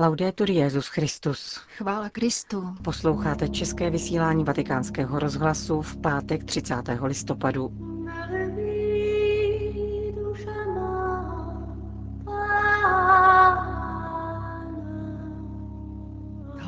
Laudetur Jezus Christus. Chvála Kristu. Posloucháte české vysílání Vatikánského rozhlasu v pátek 30. listopadu.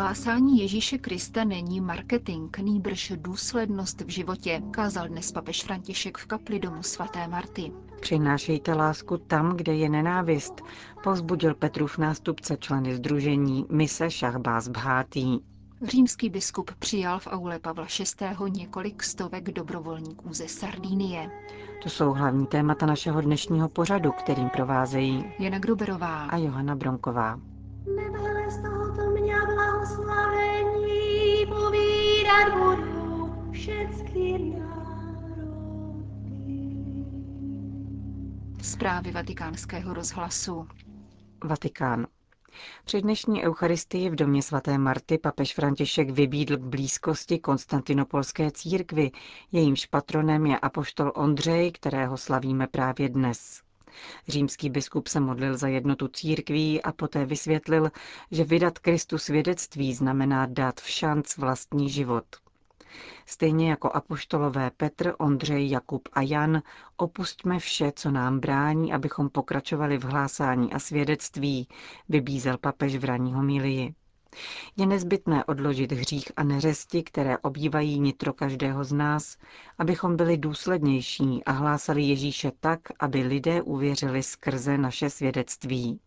Hlásání Ježíše Krista není marketing, nýbrž důslednost v životě, kázal dnes papež František v kapli domu svaté Marty. Přinášejte lásku tam, kde je nenávist, povzbudil Petrův nástupce členy združení Mise Šahbás Bhátý. Římský biskup přijal v aule Pavla VI. několik stovek dobrovolníků ze Sardínie. To jsou hlavní témata našeho dnešního pořadu, kterým provázejí Jana Gruberová a Johana Bronková. Mě blahoslavení povídat budu všecky národy. Zprávy vatikánského rozhlasu. Vatikán. Při dnešní eucharistii v domě svaté Marty papež František vybídl k blízkosti konstantinopolské církvy, jejímž patronem je apoštol Ondřej, kterého slavíme právě dnes. Římský biskup se modlil za jednotu církví a poté vysvětlil, že vydat Kristu svědectví znamená dát v šanc vlastní život. Stejně jako apoštolové Petr, Ondřej, Jakub a Jan, opustíme vše, co nám brání, abychom pokračovali v hlásání a svědectví, vybízel papež v raní homilii. Je nezbytné odložit hřích a neřesti, které obývají nitro každého z nás, abychom byli důslednější a hlásali Ježíše tak, aby lidé uvěřili skrze naše svědectví.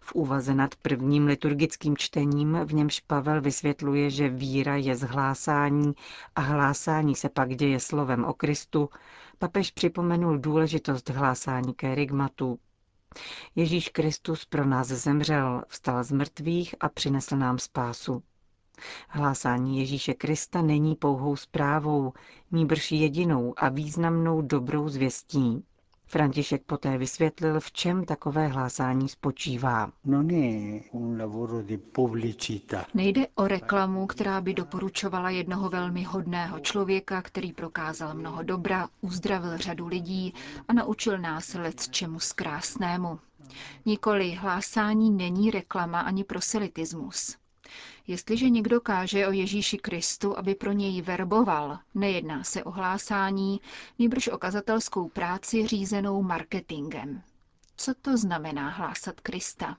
V úvaze nad prvním liturgickým čtením, v němž Pavel vysvětluje, že víra je zhlásání a hlásání se pak děje slovem o Kristu, papež připomenul důležitost hlásání kerygmatu. Ježíš Kristus pro nás zemřel, vstal z mrtvých a přinesl nám spásu. Hlásání Ježíše Krista není pouhou zprávou, nýbrž jedinou a významnou dobrou zvěstí. František poté vysvětlil, v čem takové hlásání spočívá. Nejde o reklamu, která by doporučovala jednoho velmi hodného člověka, který prokázal mnoho dobra, uzdravil řadu lidí a naučil nás let čemu zkrásnému. Nikoli hlásání není reklama ani proselitismus. Jestliže někdo káže o Ježíši Kristu, aby pro něj verboval, nejedná se o hlásání, nýbrž o kazatelskou práci řízenou marketingem. Co to znamená hlásat Krista?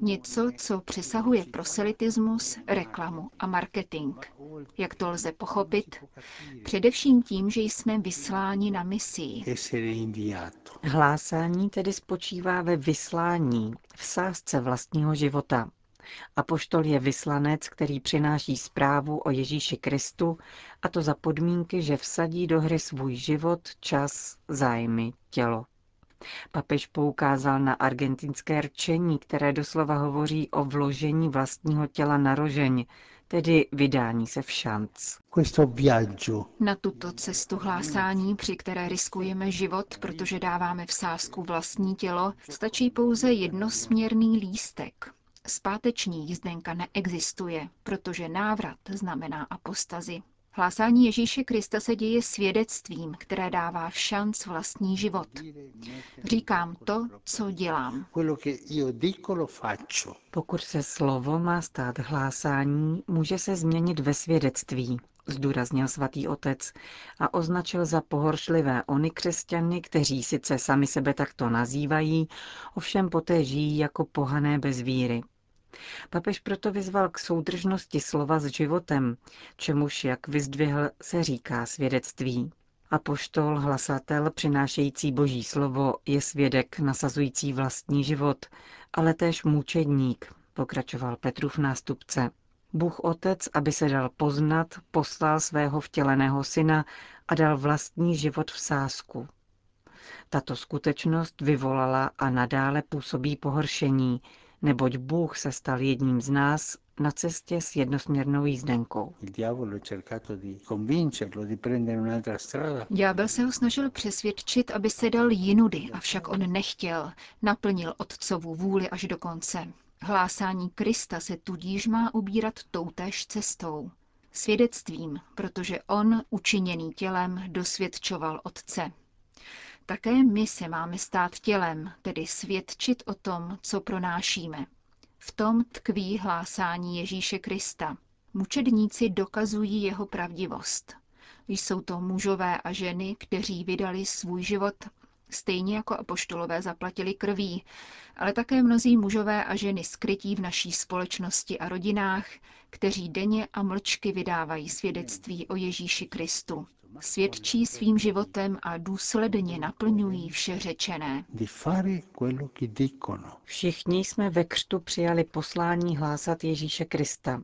Něco, co přesahuje proselitismus, reklamu a marketing. Jak to lze pochopit? Především tím, že jsme vysláni na misii. Hlásání tedy spočívá ve vyslání, v sázce vlastního života. Apoštol je vyslanec, který přináší zprávu o Ježíši Kristu, a to za podmínky, že vsadí do hry svůj život, čas, zájmy, tělo. Papež poukázal na argentinské rčení, které doslova hovoří o vložení vlastního těla na rožeň, tedy vydání se v šanc. Na tuto cestu hlásání, při které riskujeme život, protože dáváme v sázku vlastní tělo, stačí pouze jednosměrný lístek. Zpáteční jízdenka neexistuje, protože návrat znamená apostazi. Hlásání Ježíše Krista se děje svědectvím, které dává v šanc vlastní život. Říkám to, co dělám. Pokud se slovo má stát hlásání, může se změnit ve svědectví, zdůraznil svatý otec a označil za pohoršlivé ony křesťany, kteří sice sami sebe takto nazývají, ovšem poté žijí jako pohané bez víry. Papež proto vyzval k soudržnosti slova s životem, čemuž, jak vyzdvihl, se říká svědectví. Apoštol, hlasatel, přinášející boží slovo, je svědek nasazující vlastní život, ale též mučedník, pokračoval Petrův nástupce. Bůh Otec, aby se dal poznat, poslal svého vtěleného syna a dal vlastní život v sásku. Tato skutečnost vyvolala a nadále působí pohoršení, neboť Bůh se stal jedním z nás na cestě s jednosměrnou jízdenkou. Ďábel se ho snažil přesvědčit, aby se dal jinudy, avšak on nechtěl. Naplnil otcovu vůli až do konce. Hlásání Krista se tudíž má ubírat toutéž cestou. Svědectvím, protože on, učiněný tělem, dosvědčoval Otce. Také my se máme stát tělem, tedy svědčit o tom, co pronášíme. V tom tkví hlásání Ježíše Krista. Mučedníci dokazují jeho pravdivost. Jsou to mužové a ženy, kteří vydali svůj život, stejně jako apoštolové zaplatili krví, ale také mnozí mužové a ženy skrytí v naší společnosti a rodinách, kteří denně a mlčky vydávají svědectví o Ježíši Kristu. Svědčí svým životem a důsledně naplňují vše řečené. Všichni jsme ve křtu přijali poslání hlásat Ježíše Krista.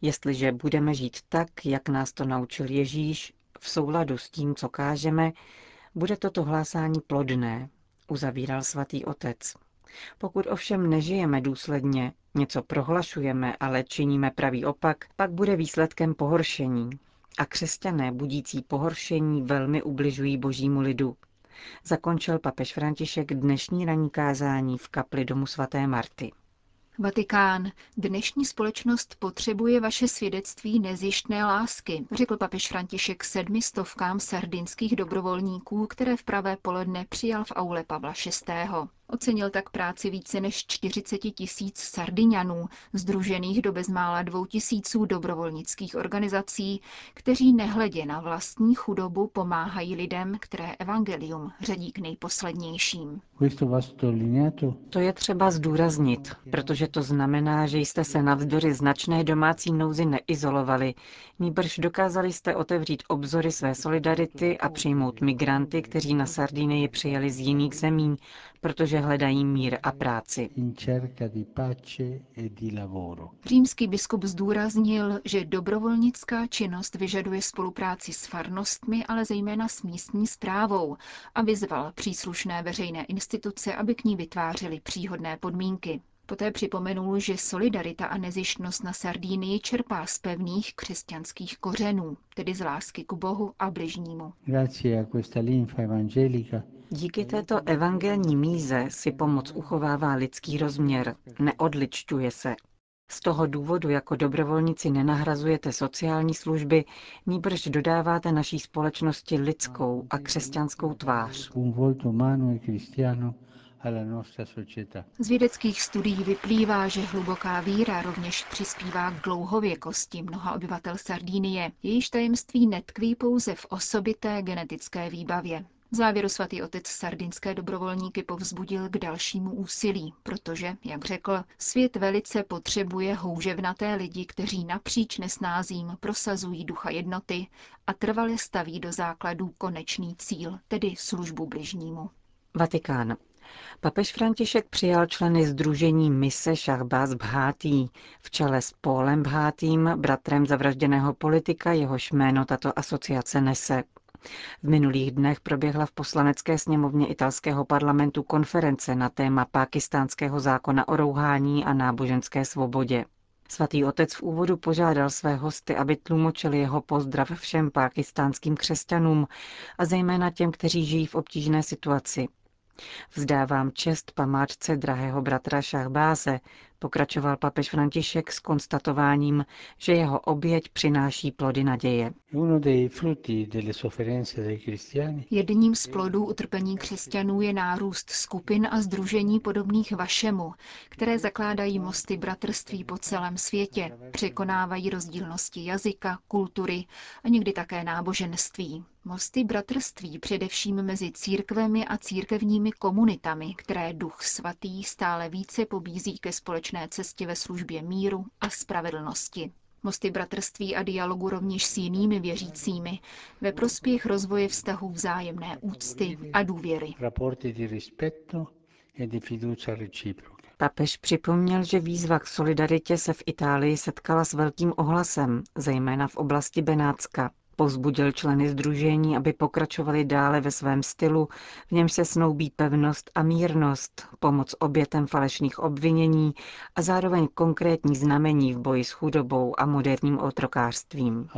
Jestliže budeme žít tak, jak nás to naučil Ježíš, v souladu s tím, co kážeme, bude toto hlásání plodné, uzavíral svatý otec. Pokud ovšem nežijeme důsledně, něco prohlašujeme, ale činíme pravý opak, pak bude výsledkem pohoršení. A křesťané budící pohoršení velmi ubližují božímu lidu. Zakončil papež František dnešní ranní kázání v kapli domu svaté Marty. Vatikán. Dnešní společnost potřebuje vaše svědectví nezjištné lásky, řekl papež František sedmi stovkám sardinských dobrovolníků, které v pravé poledne přijal v aule Pavla VI. Ocenil tak práci více než 40 tisíc Sardiňanů, združených do bezmála dvou tisíců dobrovolnických organizací, kteří nehledě na vlastní chudobu pomáhají lidem, které evangelium řadí k nejposlednějším. To je třeba zdůraznit, protože to znamená, že jste se navzdory značné domácí nouzi neizolovali, nýbrž dokázali jste otevřít obzory své solidarity a přijmout migranty, kteří na Sardinii přijeli z jiných zemí, protože hledají mír a práci. E Římský biskup zdůraznil, že dobrovolnická činnost vyžaduje spolupráci s farnostmi, ale zejména s místní zprávou a vyzval příslušné veřejné instituce, aby k ní vytvářely příhodné podmínky. Poté připomenul, že solidarita a nezištnost na Sardínii čerpá z pevných křesťanských kořenů, tedy z lásky k Bohu a bližnímu. Díky této evangelní míze si pomoc uchovává lidský rozměr, neodličťuje se. Z toho důvodu jako dobrovolníci nenahrazujete sociální služby, nýbrž dodáváte naší společnosti lidskou a křesťanskou tvář. Z vědeckých studií vyplývá, že hluboká víra rovněž přispívá k dlouhověkosti mnoha obyvatel Sardínie. Jejíž tajemství netkví pouze v osobité genetické výbavě. V závěru svatý otec sardinské dobrovolníky povzbudil k dalšímu úsilí, protože, jak řekl, svět velice potřebuje houževnaté lidi, kteří napříč nesnázím prosazují ducha jednoty a trvale staví do základů konečný cíl, tedy službu bližnímu. Vatikán. Papež František přijal členy Združení Mise Šachbaz Bhátý v čele s Pólem Bhátým, bratrem zavražděného politika, jehož jméno tato asociace nese. V minulých dnech proběhla v poslanecké sněmovně italského parlamentu konference na téma pákistánského zákona o rouhání a náboženské svobodě. Svatý otec v úvodu požádal své hosty, aby tlumočili jeho pozdrav všem pákistánským křesťanům a zejména těm, kteří žijí v obtížné situaci. Vzdávám čest památce drahého bratra Šachbáze, pokračoval papež František s konstatováním, že jeho oběť přináší plody naděje. Jedním z plodů utrpení křesťanů je nárůst skupin a združení podobných vašemu, které zakládají mosty bratrství po celém světě, překonávají rozdílnosti jazyka, kultury a někdy také náboženství. Mosty bratrství především mezi církvemi a církevními komunitami, které duch svatý stále více pobízí ke společné cestě ve službě míru a spravedlnosti. Mosty bratrství a dialogu rovněž s jinými věřícími ve prospěch rozvoje vztahu vzájemné úcty a důvěry. E Papež připomněl, že výzva k solidaritě se v Itálii setkala s velkým ohlasem, zejména v oblasti Benátska. Povzbudil členy združení, aby pokračovali dále ve svém stylu, v něm se snoubí pevnost a mírnost, pomoc obětem falešných obvinění a zároveň konkrétní znamení v boji s chudobou a moderním otrokářstvím.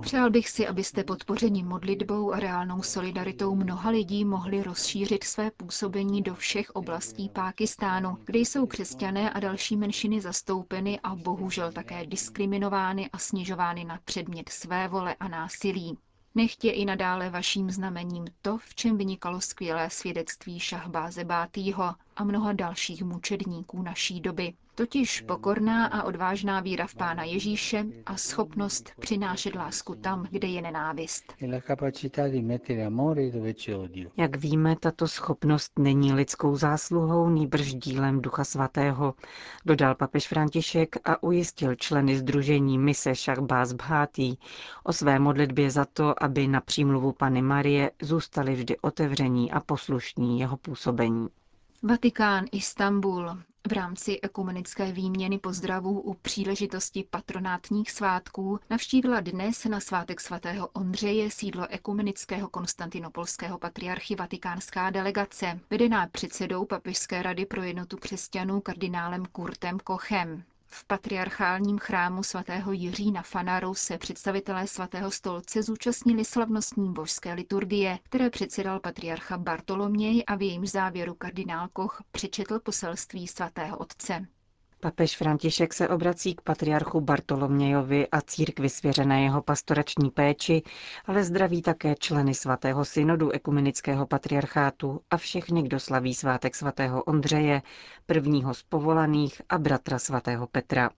Přál bych si, abyste podpořeni modlitbou a reálnou solidaritou mnoha lidí mohli rozšířit své působení do všech oblastí Pákistánu, kde jsou křesťané a další menšiny zastoupeny a bohužel také diskriminovány a snižovány na předmět své vole a násilí. Nechtě i nadále vaším znamením to, v čem vynikalo skvělé svědectví Šahbáze Bátýho. A mnoha dalších mučedníků naší doby. Totiž pokorná a odvážná víra v Pána Ježíše a schopnost přinášet lásku tam, kde je nenávist. Jak víme, tato schopnost není lidskou zásluhou, nýbrž dílem Ducha Svatého, dodal papež František a ujistil členy Združení Mise Šachbás Bhátý o své modlitbě za to, aby na přímluvu Pany Marie zůstali vždy otevření a poslušní jeho působení. Vatikán, Istanbul. V rámci ekumenické výměny pozdravů u příležitosti patronátních svátků navštívila dnes na svátek svatého Ondřeje sídlo ekumenického konstantinopolského patriarchy vatikánská delegace, vedená předsedou Papežské rady pro jednotu křesťanů kardinálem Kurtem Kochem. V patriarchálním chrámu svatého Jiří na Fanaru se představitelé svatého stolce zúčastnili slavnostní božské liturgie, které předsedal patriarcha Bartoloměj a v jejím závěru kardinál Koch přečetl poselství svatého otce. Papež František se obrací k patriarchu Bartolomějovi a církvi svěřené jeho pastorační péči, ale zdraví také členy svatého synodu ekumenického patriarchátu a všechny, kdo slaví svátek svatého Ondřeje, prvního z povolaných a bratra svatého Petra.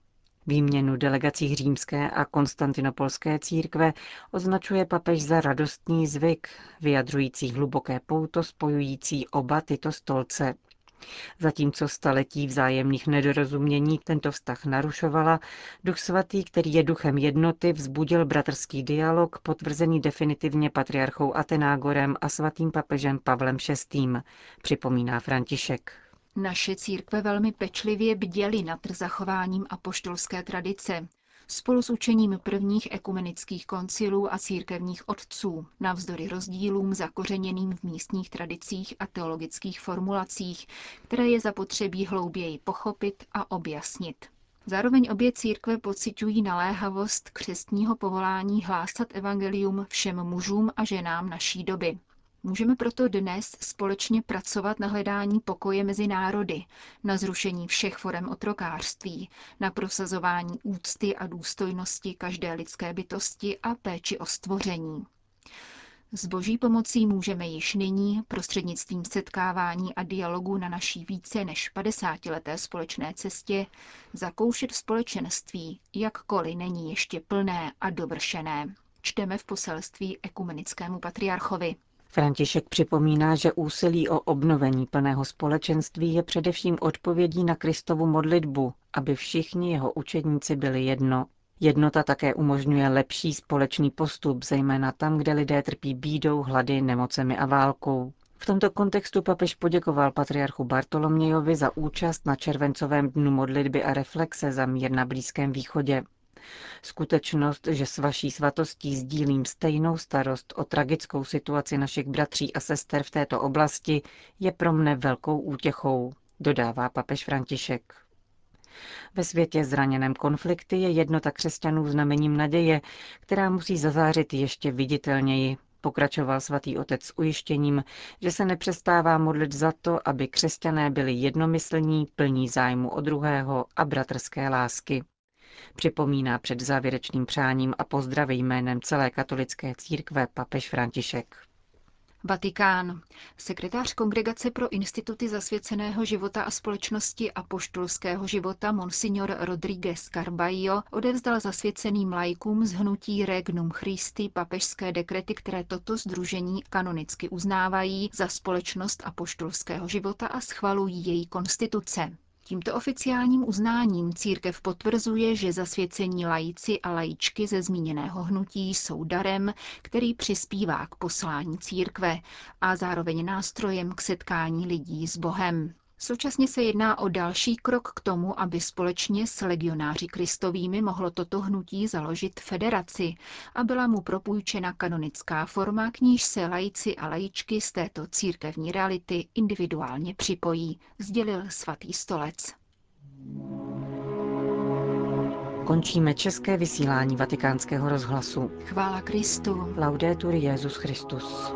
Výměnu delegací římské a konstantinopolské církve označuje papež za radostný zvyk, vyjadřující hluboké pouto spojující oba tyto stolce. Zatímco staletí vzájemných nedorozumění tento vztah narušovala, Duch Svatý, který je duchem jednoty, vzbudil bratrský dialog, potvrzený definitivně patriarchou Atenágorem a svatým papežem Pavlem VI. Připomíná František. Naše církve velmi pečlivě bděly nad zachováním apoštolské tradice, spolu s učením prvních ekumenických koncilů a církevních otců, navzdory rozdílům zakořeněným v místních tradicích a teologických formulacích, které je zapotřebí hlouběji pochopit a objasnit. Zároveň obě církve pociťují naléhavost křestního povolání hlásat evangelium všem mužům a ženám naší doby. Můžeme proto dnes společně pracovat na hledání pokoje mezi národy, na zrušení všech forem otrokářství, na prosazování úcty a důstojnosti každé lidské bytosti a péči o stvoření. S boží pomocí můžeme již nyní, prostřednictvím setkávání a dialogu na naší více než 50-leté společné cestě, zakoušet společenství, jakkoliv není ještě plné a dovršené. Čteme v poselství ekumenickému patriarchovi. František připomíná, že úsilí o obnovení plného společenství je především odpovědí na Kristovu modlitbu, aby všichni jeho učedníci byli jedno. Jednota také umožňuje lepší společný postup, zejména tam, kde lidé trpí bídou, hlady, nemocemi a válkou. V tomto kontextu papež poděkoval patriarchu Bartolomějovi za účast na červencovém dnu modlitby a reflexe za mír na Blízkém východě. Skutečnost, že s vaší svatostí sdílím stejnou starost o tragickou situaci našich bratří a sester v této oblasti, je pro mne velkou útěchou, dodává papež František. Ve světě zraněném konflikty je jednota křesťanů znamením naděje, která musí zazářit ještě viditelněji, pokračoval svatý otec s ujištěním, že se nepřestává modlit za to, aby křesťané byli jednomyslní, plní zájmu o druhého a bratrské lásky. Připomíná před závěrečným přáním a pozdraví jménem celé katolické církve papež František. Vatikán. Sekretář Kongregace pro instituty zasvěceného života a společnosti a poštolského života Monsignor Rodríguez Carballo odevzdal zasvěceným lajkům z hnutí Regnum Christi papežské dekrety, které toto združení kanonicky uznávají za společnost a poštolského života a schvalují její konstituce. Tímto oficiálním uznáním církev potvrzuje, že zasvěcení lajíci a lajíčky ze zmíněného hnutí jsou darem, který přispívá k poslání církve a zároveň nástrojem k setkání lidí s Bohem. Současně se jedná o další krok k tomu, aby společně s legionáři kristovými mohlo toto hnutí založit federaci a byla mu propůjčena kanonická forma, k níž se lajici a lajičky z této církevní reality individuálně připojí, sdělil svatý stolec. Končíme české vysílání vatikánského rozhlasu. Chvála Kristu. Laudetur Jezus Christus.